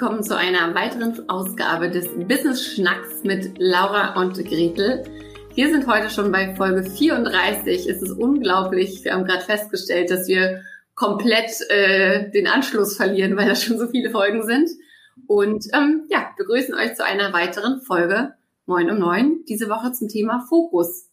willkommen zu einer weiteren Ausgabe des Business Schnacks mit Laura und Gretel. Wir sind heute schon bei Folge 34. Es ist unglaublich. Wir haben gerade festgestellt, dass wir komplett äh, den Anschluss verlieren, weil das schon so viele Folgen sind. Und ähm, ja, begrüßen euch zu einer weiteren Folge Moin um Neun. Diese Woche zum Thema Fokus.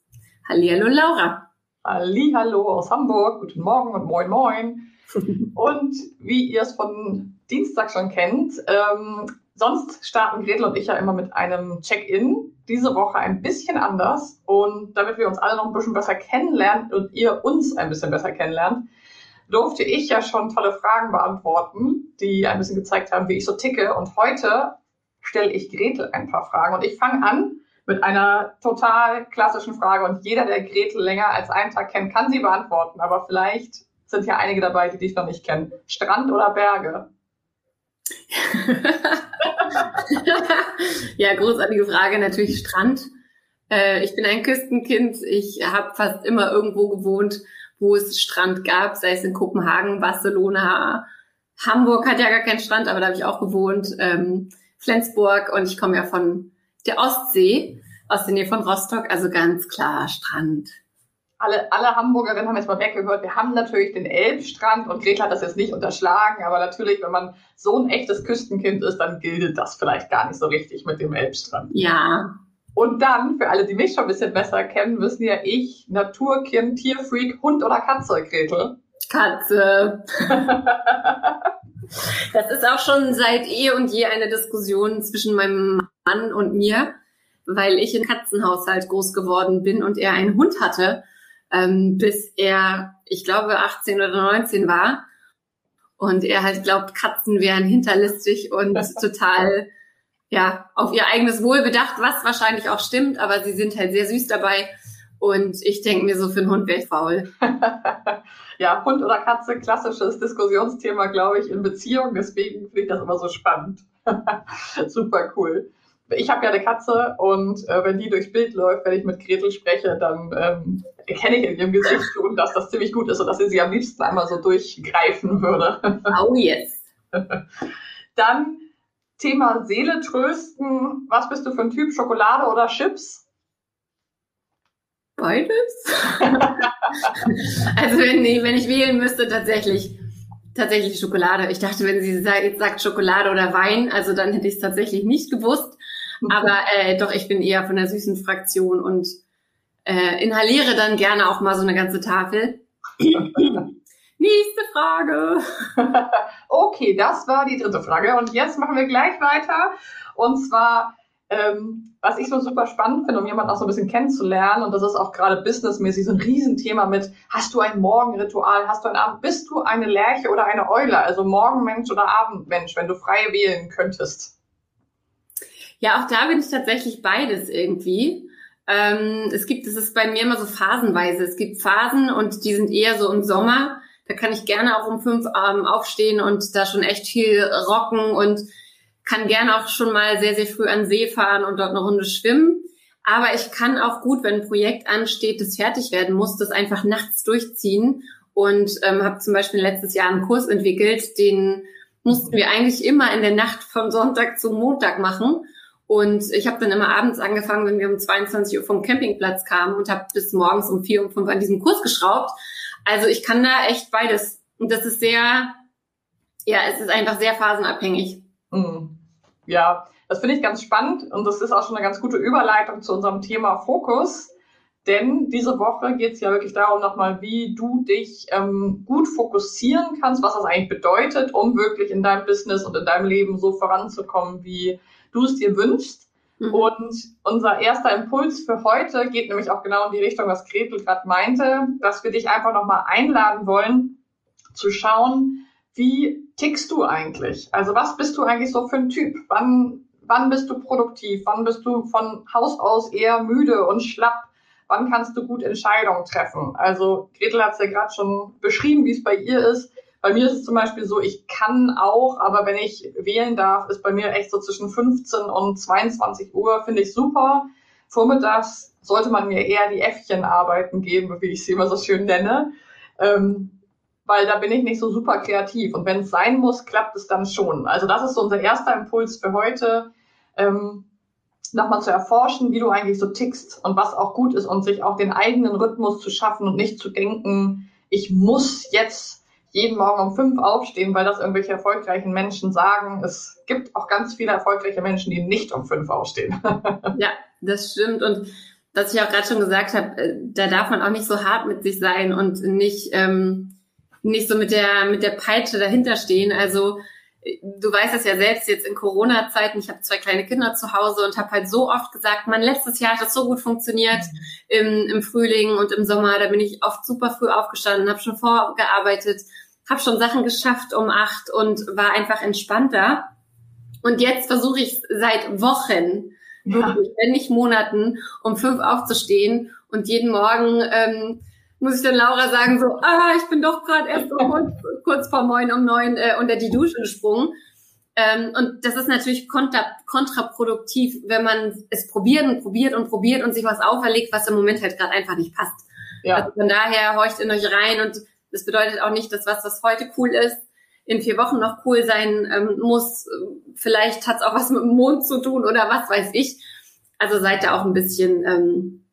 Hallihallo Laura. Hallo aus Hamburg. Guten Morgen und Moin Moin. und wie ihr es von Dienstag schon kennt. Ähm, sonst starten Gretel und ich ja immer mit einem Check-in. Diese Woche ein bisschen anders. Und damit wir uns alle noch ein bisschen besser kennenlernen und ihr uns ein bisschen besser kennenlernt, durfte ich ja schon tolle Fragen beantworten, die ein bisschen gezeigt haben, wie ich so ticke. Und heute stelle ich Gretel ein paar Fragen. Und ich fange an mit einer total klassischen Frage. Und jeder, der Gretel länger als einen Tag kennt, kann sie beantworten. Aber vielleicht sind ja einige dabei, die dich noch nicht kennen. Strand oder Berge? ja, großartige Frage. Natürlich Strand. Äh, ich bin ein Küstenkind. Ich habe fast immer irgendwo gewohnt, wo es Strand gab, sei es in Kopenhagen, Barcelona. Hamburg hat ja gar keinen Strand, aber da habe ich auch gewohnt. Ähm, Flensburg und ich komme ja von der Ostsee, aus der Nähe von Rostock, also ganz klar Strand alle, alle Hamburgerinnen haben jetzt mal weggehört, wir haben natürlich den Elbstrand und Gretel hat das jetzt nicht unterschlagen, aber natürlich, wenn man so ein echtes Küstenkind ist, dann gilt das vielleicht gar nicht so richtig mit dem Elbstrand. Ja. Und dann, für alle, die mich schon ein bisschen besser kennen, wissen ja ich, Naturkind, Tierfreak, Hund oder Katze, Gretel? Katze. das ist auch schon seit eh und je eine Diskussion zwischen meinem Mann und mir, weil ich im Katzenhaushalt groß geworden bin und er einen Hund hatte ähm, bis er, ich glaube, 18 oder 19 war. Und er halt glaubt, Katzen wären hinterlistig und total ja auf ihr eigenes Wohl bedacht, was wahrscheinlich auch stimmt, aber sie sind halt sehr süß dabei. Und ich denke mir so, für einen Hund wäre ich faul. ja, Hund oder Katze, klassisches Diskussionsthema, glaube ich, in Beziehungen. Deswegen finde ich das immer so spannend. Super cool ich habe ja eine Katze und äh, wenn die durchs Bild läuft, wenn ich mit Gretel spreche, dann ähm, erkenne ich in ihrem Gesicht schon, dass das ziemlich gut ist und dass sie sie am liebsten einmal so durchgreifen würde. Oh yes. Dann Thema Seele trösten. Was bist du für ein Typ? Schokolade oder Chips? Beides. also wenn, nee, wenn ich wählen müsste, tatsächlich tatsächlich Schokolade. Ich dachte, wenn sie jetzt sagt Schokolade oder Wein, also dann hätte ich es tatsächlich nicht gewusst. Aber äh, doch, ich bin eher von der süßen Fraktion und äh, inhaliere dann gerne auch mal so eine ganze Tafel. Nächste Frage. okay, das war die dritte Frage. Und jetzt machen wir gleich weiter. Und zwar, ähm, was ich so super spannend finde, um jemanden auch so ein bisschen kennenzulernen, und das ist auch gerade businessmäßig so ein Riesenthema mit, hast du ein Morgenritual, hast du ein Abend, bist du eine Lerche oder eine Eule, also Morgenmensch oder Abendmensch, wenn du frei wählen könntest? Ja, auch da bin ich tatsächlich beides irgendwie. Ähm, es gibt, es ist bei mir immer so phasenweise. Es gibt Phasen und die sind eher so im Sommer. Da kann ich gerne auch um fünf ähm, aufstehen und da schon echt viel rocken und kann gerne auch schon mal sehr, sehr früh an See fahren und dort eine Runde schwimmen. Aber ich kann auch gut, wenn ein Projekt ansteht, das fertig werden muss, das einfach nachts durchziehen und ähm, habe zum Beispiel letztes Jahr einen Kurs entwickelt, den mussten wir eigentlich immer in der Nacht von Sonntag zu Montag machen. Und ich habe dann immer abends angefangen, wenn wir um 22 Uhr vom Campingplatz kamen und habe bis morgens um vier, um fünf an diesem Kurs geschraubt. Also ich kann da echt beides. Und das ist sehr, ja, es ist einfach sehr phasenabhängig. Mhm. Ja, das finde ich ganz spannend und das ist auch schon eine ganz gute Überleitung zu unserem Thema Fokus. Denn diese Woche geht es ja wirklich darum nochmal, wie du dich ähm, gut fokussieren kannst, was das eigentlich bedeutet, um wirklich in deinem Business und in deinem Leben so voranzukommen, wie du es dir wünschst. Mhm. Und unser erster Impuls für heute geht nämlich auch genau in die Richtung, was Gretel gerade meinte, dass wir dich einfach nochmal einladen wollen, zu schauen, wie tickst du eigentlich? Also was bist du eigentlich so für ein Typ? Wann, wann bist du produktiv? Wann bist du von Haus aus eher müde und schlapp? Wann kannst du gut Entscheidungen treffen? Also Gretel hat es ja gerade schon beschrieben, wie es bei ihr ist. Bei mir ist es zum Beispiel so, ich kann auch, aber wenn ich wählen darf, ist bei mir echt so zwischen 15 und 22 Uhr, finde ich super. Vormittags sollte man mir eher die Äffchenarbeiten geben, wie ich sie immer so schön nenne. Ähm, weil da bin ich nicht so super kreativ. Und wenn es sein muss, klappt es dann schon. Also das ist so unser erster Impuls für heute, ähm, nochmal zu erforschen, wie du eigentlich so tickst und was auch gut ist und sich auch den eigenen Rhythmus zu schaffen und nicht zu denken, ich muss jetzt jeden Morgen um fünf aufstehen, weil das irgendwelche erfolgreichen Menschen sagen. Es gibt auch ganz viele erfolgreiche Menschen, die nicht um fünf aufstehen. ja, das stimmt. Und was ich auch gerade schon gesagt habe, äh, da darf man auch nicht so hart mit sich sein und nicht ähm, nicht so mit der, mit der Peitsche dahinter stehen. Also du weißt es ja selbst jetzt in Corona-Zeiten, ich habe zwei kleine Kinder zu Hause und habe halt so oft gesagt, man, letztes Jahr hat das so gut funktioniert mhm. im, im Frühling und im Sommer, da bin ich oft super früh aufgestanden, habe schon vorgearbeitet, habe schon Sachen geschafft um acht und war einfach entspannter. Und jetzt versuche ich seit Wochen, ja. wenn nicht Monaten, um fünf aufzustehen und jeden Morgen ähm, muss ich dann Laura sagen, so, ah, ich bin doch gerade erst so kurz, kurz vor neun um neun äh, unter die Dusche gesprungen. Ähm, und das ist natürlich kontra, kontraproduktiv, wenn man es probiert und probiert und probiert und sich was auferlegt, was im Moment halt gerade einfach nicht passt. Ja. Also von daher horcht in euch rein und das bedeutet auch nicht, dass was, was heute cool ist, in vier Wochen noch cool sein ähm, muss. Vielleicht hat es auch was mit dem Mond zu tun oder was weiß ich. Also seid da auch ein bisschen ähm,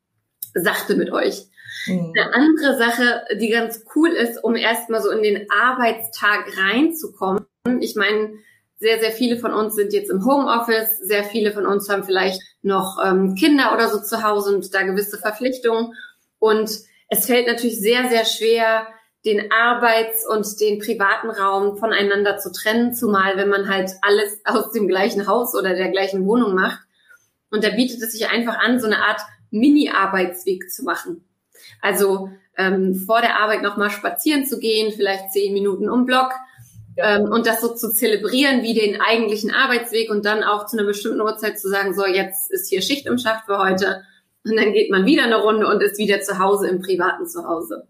sachte mit euch. Mhm. Eine andere Sache, die ganz cool ist, um erstmal so in den Arbeitstag reinzukommen. Ich meine, sehr, sehr viele von uns sind jetzt im Homeoffice, sehr viele von uns haben vielleicht noch ähm, Kinder oder so zu Hause und da gewisse Verpflichtungen. Und es fällt natürlich sehr, sehr schwer, den Arbeits- und den privaten Raum voneinander zu trennen, zumal wenn man halt alles aus dem gleichen Haus oder der gleichen Wohnung macht. Und da bietet es sich einfach an, so eine Art Mini-Arbeitsweg zu machen. Also ähm, vor der Arbeit nochmal spazieren zu gehen, vielleicht zehn Minuten um Block ja. ähm, und das so zu zelebrieren wie den eigentlichen Arbeitsweg und dann auch zu einer bestimmten Uhrzeit zu sagen, so jetzt ist hier Schicht im Schacht für heute und dann geht man wieder eine Runde und ist wieder zu Hause im privaten Zuhause.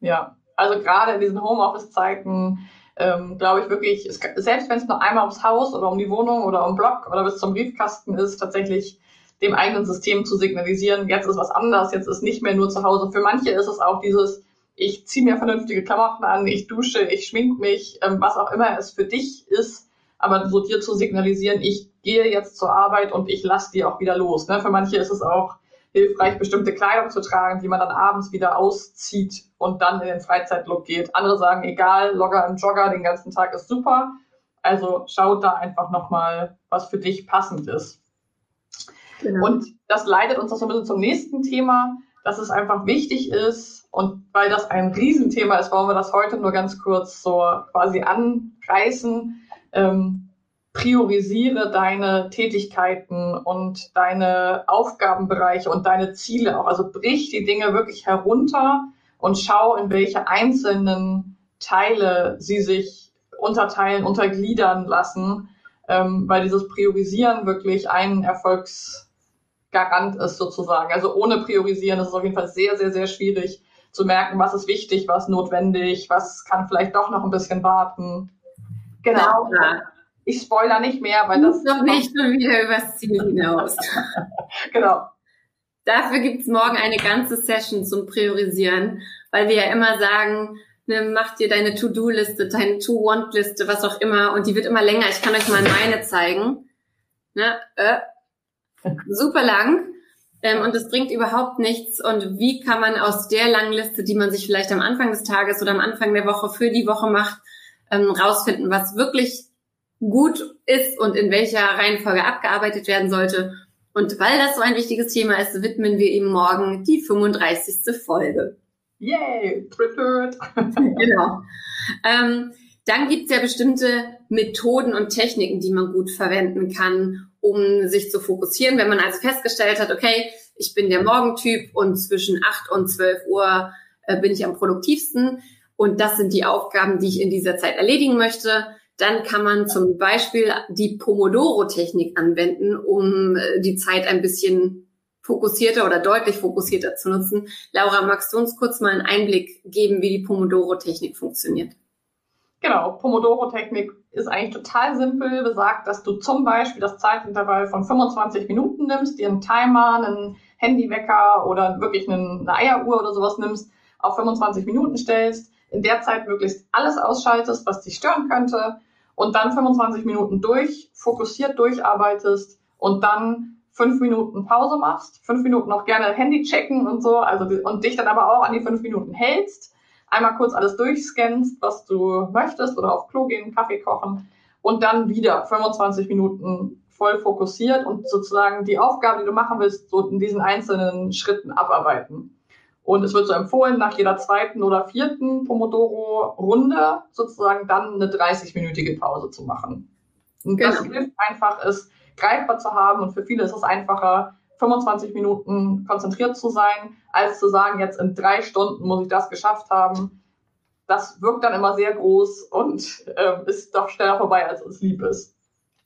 Ja, also gerade in diesen Homeoffice-Zeiten ähm, glaube ich wirklich, es, selbst wenn es nur einmal ums Haus oder um die Wohnung oder um Block oder bis zum Briefkasten ist, tatsächlich dem eigenen System zu signalisieren, jetzt ist was anders, jetzt ist nicht mehr nur zu Hause. Für manche ist es auch dieses, ich ziehe mir vernünftige Klamotten an, ich dusche, ich schmink mich, ähm, was auch immer es für dich ist, aber so dir zu signalisieren, ich gehe jetzt zur Arbeit und ich lasse die auch wieder los. Ne? Für manche ist es auch hilfreich, bestimmte Kleidung zu tragen, die man dann abends wieder auszieht und dann in den Freizeitlook geht. Andere sagen, egal, Logger im Jogger den ganzen Tag ist super. Also schaut da einfach nochmal, was für dich passend ist. Genau. Und das leitet uns auch so ein bisschen zum nächsten Thema, dass es einfach wichtig ist und weil das ein Riesenthema ist, wollen wir das heute nur ganz kurz so quasi anreißen. Ähm, priorisiere deine Tätigkeiten und deine Aufgabenbereiche und deine Ziele auch. Also brich die Dinge wirklich herunter und schau, in welche einzelnen Teile sie sich unterteilen, untergliedern lassen, ähm, weil dieses Priorisieren wirklich ein Erfolgs Garant ist sozusagen. Also ohne Priorisieren ist es auf jeden Fall sehr, sehr, sehr schwierig zu merken, was ist wichtig, was notwendig, was kann vielleicht doch noch ein bisschen bisschen Genau. Ja. Ich spoiler nicht mehr, weil das. Doch nicht schon wieder übers Ziel hinaus. genau. Dafür gibt's morgen eine ganze Session zum Priorisieren, weil wir ja immer sagen, ne, mach dir deine To-Do-Liste, deine To-Want-Liste, was auch immer, und die wird immer länger. Ich kann euch mal meine zeigen. Ne, äh, super lang ähm, und es bringt überhaupt nichts. Und wie kann man aus der langen Liste, die man sich vielleicht am Anfang des Tages oder am Anfang der Woche für die Woche macht, ähm, rausfinden, was wirklich gut ist und in welcher Reihenfolge abgearbeitet werden sollte. Und weil das so ein wichtiges Thema ist, widmen wir ihm morgen die 35. Folge. Yay, prepared. genau. Ähm, dann gibt's ja bestimmte Methoden und Techniken, die man gut verwenden kann, um sich zu fokussieren. Wenn man also festgestellt hat, okay, ich bin der Morgentyp und zwischen 8 und 12 Uhr äh, bin ich am produktivsten und das sind die Aufgaben, die ich in dieser Zeit erledigen möchte, dann kann man zum Beispiel die Pomodoro-Technik anwenden, um äh, die Zeit ein bisschen fokussierter oder deutlich fokussierter zu nutzen. Laura, magst du uns kurz mal einen Einblick geben, wie die Pomodoro-Technik funktioniert? Genau, Pomodoro-Technik ist eigentlich total simpel, besagt, dass du zum Beispiel das Zeitintervall von 25 Minuten nimmst, dir einen Timer, einen Handywecker oder wirklich eine Eieruhr oder sowas nimmst, auf 25 Minuten stellst, in der Zeit möglichst alles ausschaltest, was dich stören könnte und dann 25 Minuten durch, fokussiert durcharbeitest und dann fünf Minuten Pause machst, fünf Minuten auch gerne Handy checken und so, also und dich dann aber auch an die fünf Minuten hältst, einmal kurz alles durchscannst, was du möchtest oder auf Klo gehen, Kaffee kochen und dann wieder 25 Minuten voll fokussiert und sozusagen die Aufgabe, die du machen willst, so in diesen einzelnen Schritten abarbeiten. Und es wird so empfohlen, nach jeder zweiten oder vierten Pomodoro-Runde sozusagen dann eine 30-minütige Pause zu machen. Und genau. das hilft einfach, es greifbar zu haben. Und für viele ist es einfacher, 25 Minuten konzentriert zu sein, als zu sagen, jetzt in drei Stunden muss ich das geschafft haben. Das wirkt dann immer sehr groß und äh, ist doch schneller vorbei, als es lieb ist.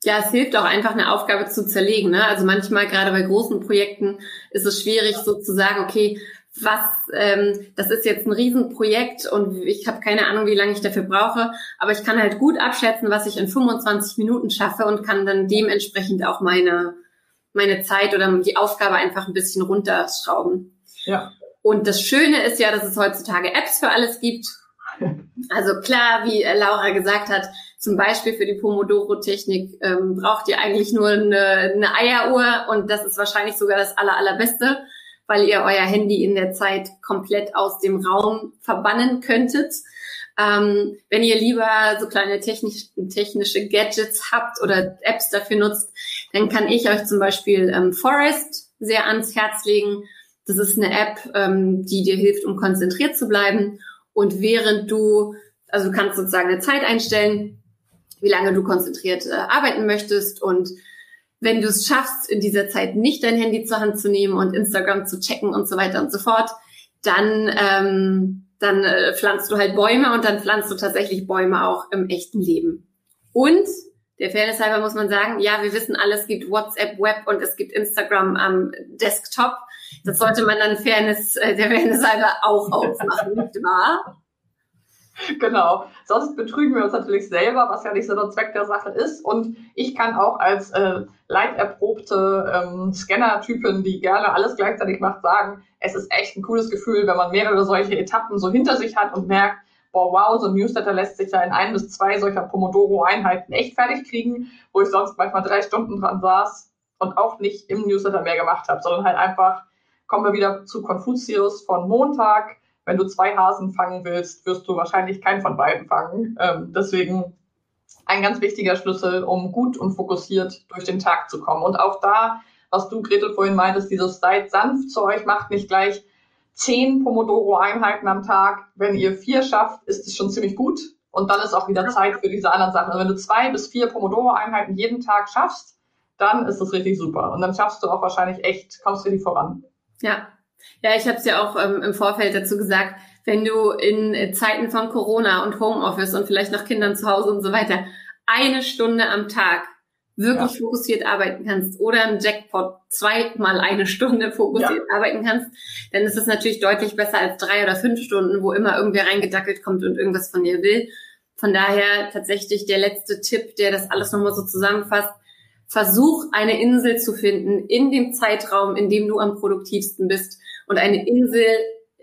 Ja, es hilft auch einfach, eine Aufgabe zu zerlegen. Ne? Also manchmal, gerade bei großen Projekten, ist es schwierig, so zu sagen, okay, was, ähm, das ist jetzt ein Riesenprojekt und ich habe keine Ahnung, wie lange ich dafür brauche, aber ich kann halt gut abschätzen, was ich in 25 Minuten schaffe und kann dann dementsprechend auch meine, meine Zeit oder die Aufgabe einfach ein bisschen runterschrauben. Ja. Und das Schöne ist ja, dass es heutzutage Apps für alles gibt. Also klar, wie Laura gesagt hat, zum Beispiel für die Pomodoro-Technik ähm, braucht ihr eigentlich nur eine, eine Eieruhr und das ist wahrscheinlich sogar das aller, allerbeste weil ihr euer Handy in der Zeit komplett aus dem Raum verbannen könntet. Ähm, wenn ihr lieber so kleine technisch, technische Gadgets habt oder Apps dafür nutzt, dann kann ich euch zum Beispiel ähm, Forest sehr ans Herz legen. Das ist eine App, ähm, die dir hilft, um konzentriert zu bleiben. Und während du, also du kannst sozusagen eine Zeit einstellen, wie lange du konzentriert äh, arbeiten möchtest und wenn du es schaffst, in dieser Zeit nicht dein Handy zur Hand zu nehmen und Instagram zu checken und so weiter und so fort, dann, ähm, dann äh, pflanzt du halt Bäume und dann pflanzt du tatsächlich Bäume auch im echten Leben. Und der Fairness halber muss man sagen, ja, wir wissen alle, es gibt WhatsApp Web und es gibt Instagram am Desktop. Das sollte man dann Fairness, äh, der Fairness halber auch aufmachen, nicht wahr? Genau. Sonst betrügen wir uns natürlich selber, was ja nicht so der Zweck der Sache ist. Und ich kann auch als äh, leiterprobte ähm, Scanner-Typin, die gerne alles gleichzeitig macht, sagen, es ist echt ein cooles Gefühl, wenn man mehrere solche Etappen so hinter sich hat und merkt, boah, wow, so ein Newsletter lässt sich ja in ein bis zwei solcher Pomodoro-Einheiten echt fertig kriegen, wo ich sonst manchmal drei Stunden dran saß und auch nicht im Newsletter mehr gemacht habe, sondern halt einfach, kommen wir wieder zu Konfuzius von Montag, wenn du zwei Hasen fangen willst, wirst du wahrscheinlich keinen von beiden fangen. Ähm, deswegen ein ganz wichtiger Schlüssel, um gut und fokussiert durch den Tag zu kommen. Und auch da, was du, Gretel, vorhin meintest, dieses seid sanft zu euch, macht nicht gleich zehn Pomodoro-Einheiten am Tag. Wenn ihr vier schafft, ist es schon ziemlich gut. Und dann ist auch wieder Zeit für diese anderen Sachen. Also wenn du zwei bis vier Pomodoro-Einheiten jeden Tag schaffst, dann ist das richtig super. Und dann schaffst du auch wahrscheinlich echt, kommst du die voran. Ja, ja, ich habe es ja auch ähm, im Vorfeld dazu gesagt, wenn du in Zeiten von Corona und Homeoffice und vielleicht noch Kindern zu Hause und so weiter eine Stunde am Tag wirklich ja. fokussiert arbeiten kannst oder ein Jackpot zweimal eine Stunde fokussiert ja. arbeiten kannst, dann ist es natürlich deutlich besser als drei oder fünf Stunden, wo immer irgendwer reingedackelt kommt und irgendwas von dir will. Von daher tatsächlich der letzte Tipp, der das alles nochmal so zusammenfasst. Versuch eine Insel zu finden in dem Zeitraum, in dem du am produktivsten bist und eine Insel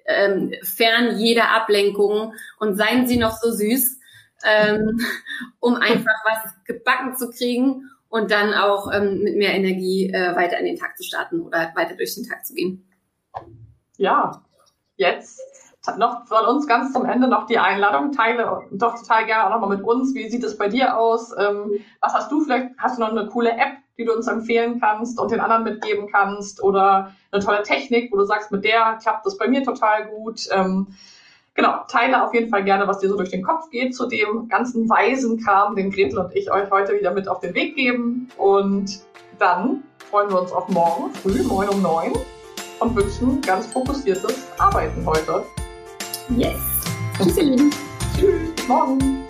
ähm, fern jeder Ablenkung und seien sie noch so süß, ähm, um einfach was gebacken zu kriegen und dann auch ähm, mit mehr Energie äh, weiter in den Tag zu starten oder weiter durch den Tag zu gehen. Ja, jetzt noch von uns ganz zum Ende noch die Einladung. Teile doch total gerne auch nochmal mit uns. Wie sieht es bei dir aus? Ähm, was hast du vielleicht? Hast du noch eine coole App, die du uns empfehlen kannst und den anderen mitgeben kannst? Oder eine tolle Technik, wo du sagst, mit der klappt das bei mir total gut? Ähm, genau, teile auf jeden Fall gerne, was dir so durch den Kopf geht zu dem ganzen weisen Kram, den Gretel und ich euch heute wieder mit auf den Weg geben. Und dann freuen wir uns auf morgen früh, 9 um 9 und wünschen ganz fokussiertes Arbeiten heute. Yes. Tschüss, ihr Lieben. Tschüss. Morgen.